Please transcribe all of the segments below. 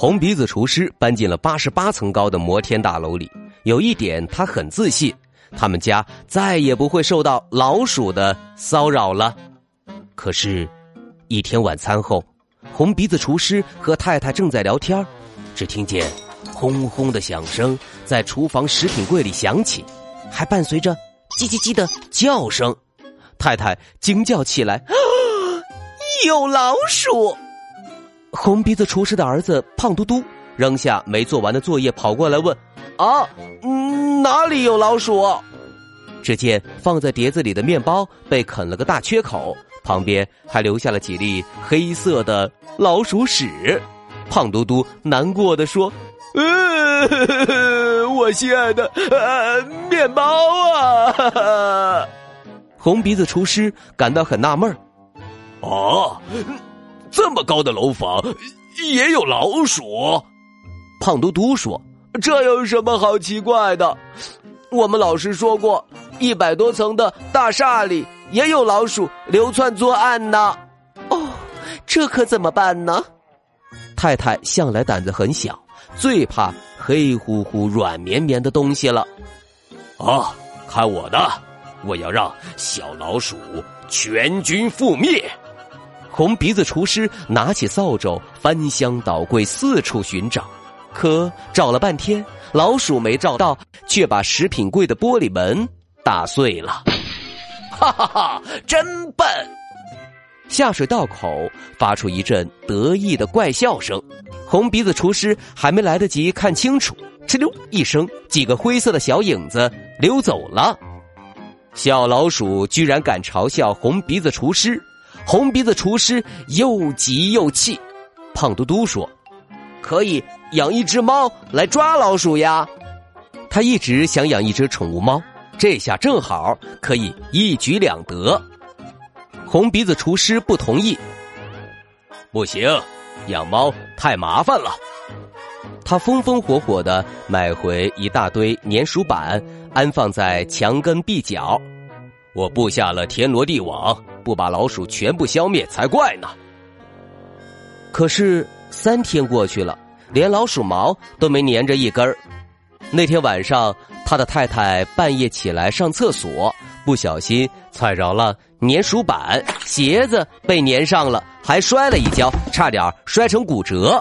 红鼻子厨师搬进了八十八层高的摩天大楼里。有一点，他很自信，他们家再也不会受到老鼠的骚扰了。可是，一天晚餐后，红鼻子厨师和太太正在聊天，只听见轰轰的响声在厨房食品柜里响起，还伴随着叽叽叽的叫声。太太惊叫起来：“啊 有老鼠！”红鼻子厨师的儿子胖嘟嘟扔下没做完的作业，跑过来问：“啊，哪里有老鼠？”只见放在碟子里的面包被啃了个大缺口，旁边还留下了几粒黑色的老鼠屎。胖嘟嘟难过的说：“呃，我心爱的呃面包啊！”红鼻子厨师感到很纳闷儿，啊，这么高的楼房也有老鼠？胖嘟嘟说：“这有什么好奇怪的？我们老师说过，一百多层的大厦里也有老鼠流窜作案呢。”哦，这可怎么办呢？太太向来胆子很小，最怕黑乎乎、软绵绵的东西了。啊，看我的！我要让小老鼠全军覆灭！红鼻子厨师拿起扫帚，翻箱倒柜，四处寻找，可找了半天，老鼠没找到，却把食品柜的玻璃门打碎了。哈哈哈，真笨！下水道口发出一阵得意的怪笑声，红鼻子厨师还没来得及看清楚，哧溜一声，几个灰色的小影子溜走了。小老鼠居然敢嘲笑红鼻子厨师，红鼻子厨师又急又气。胖嘟嘟说：“可以养一只猫来抓老鼠呀。”他一直想养一只宠物猫，这下正好可以一举两得。红鼻子厨师不同意，不行，养猫太麻烦了。他风风火火的买回一大堆粘鼠板。安放在墙根壁角，我布下了天罗地网，不把老鼠全部消灭才怪呢。可是三天过去了，连老鼠毛都没粘着一根儿。那天晚上，他的太太半夜起来上厕所，不小心踩着了粘鼠板，鞋子被粘上了，还摔了一跤，差点摔成骨折。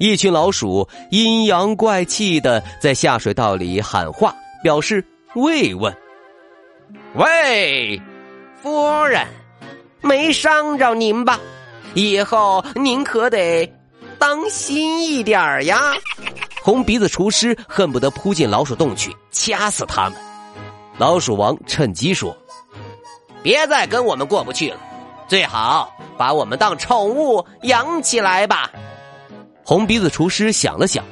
一群老鼠阴阳怪气的在下水道里喊话。表示慰问。喂，夫人，没伤着您吧？以后您可得当心一点呀！红鼻子厨师恨不得扑进老鼠洞去掐死他们。老鼠王趁机说：“别再跟我们过不去了，最好把我们当宠物养起来吧。”红鼻子厨师想了想，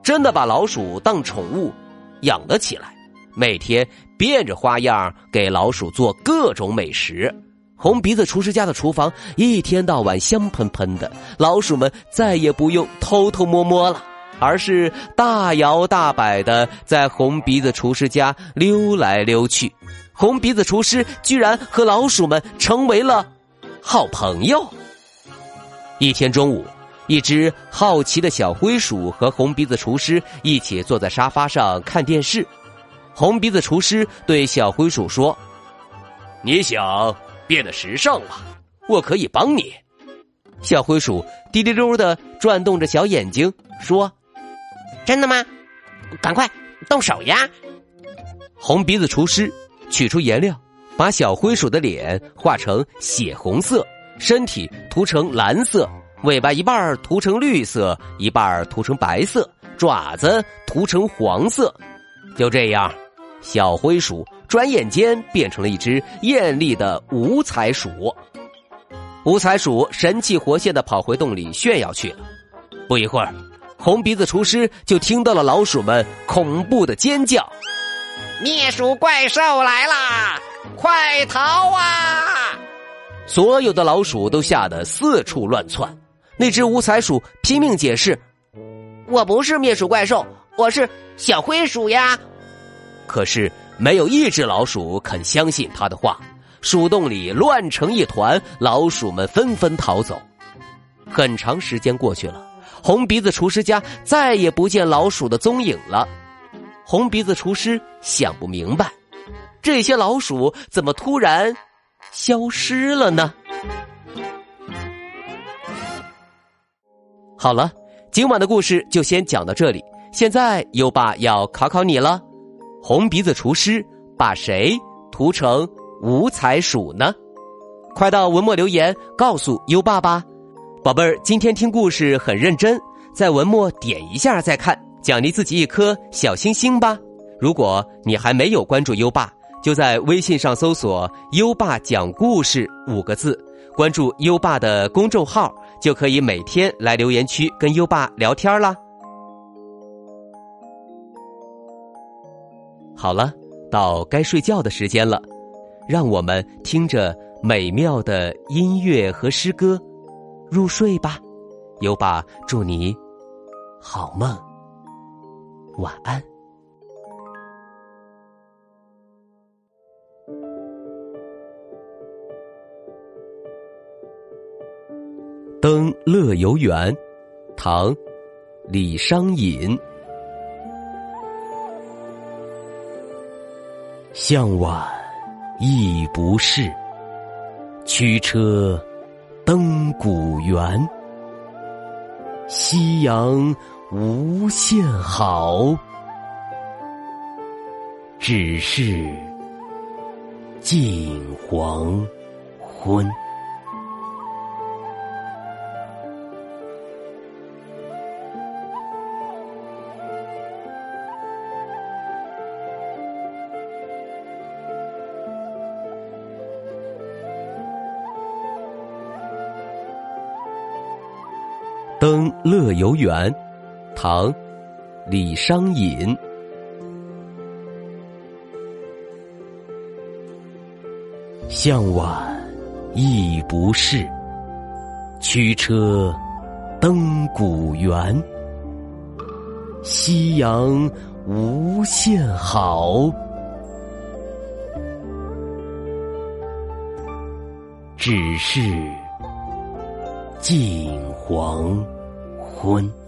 真的把老鼠当宠物。养了起来，每天变着花样给老鼠做各种美食。红鼻子厨师家的厨房一天到晚香喷喷的，老鼠们再也不用偷偷摸摸了，而是大摇大摆的在红鼻子厨师家溜来溜去。红鼻子厨师居然和老鼠们成为了好朋友。一天中午。一只好奇的小灰鼠和红鼻子厨师一起坐在沙发上看电视。红鼻子厨师对小灰鼠说：“你想变得时尚吗？我可以帮你。”小灰鼠滴溜溜的转动着小眼睛说：“真的吗？赶快动手呀！”红鼻子厨师取出颜料，把小灰鼠的脸画成血红色，身体涂成蓝色。尾巴一半涂成绿色，一半涂成白色，爪子涂成黄色。就这样，小灰鼠转眼间变成了一只艳丽的五彩鼠。五彩鼠神气活现的跑回洞里炫耀去了。不一会儿，红鼻子厨师就听到了老鼠们恐怖的尖叫：“灭鼠怪兽来啦！快逃啊！”所有的老鼠都吓得四处乱窜。那只五彩鼠拼命解释：“我不是灭鼠怪兽，我是小灰鼠呀。”可是没有一只老鼠肯相信他的话。鼠洞里乱成一团，老鼠们纷纷逃走。很长时间过去了，红鼻子厨师家再也不见老鼠的踪影了。红鼻子厨师想不明白，这些老鼠怎么突然消失了呢？好了，今晚的故事就先讲到这里。现在优爸要考考你了：红鼻子厨师把谁涂成？五彩鼠呢？快到文末留言告诉优爸吧，宝贝儿，今天听故事很认真，在文末点一下再看，奖励自己一颗小星星吧。如果你还没有关注优爸，就在微信上搜索“优爸讲故事”五个字，关注优爸的公众号，就可以每天来留言区跟优爸聊天啦。好了，到该睡觉的时间了。让我们听着美妙的音乐和诗歌入睡吧，优爸祝你好梦，晚安。登乐游原，唐，李商隐。向晚。意不适，驱车登古原。夕阳无限好，只是近黄昏。登乐游原，唐，李商隐。向晚意不适，驱车登古原。夕阳无限好，只是近黄。昏。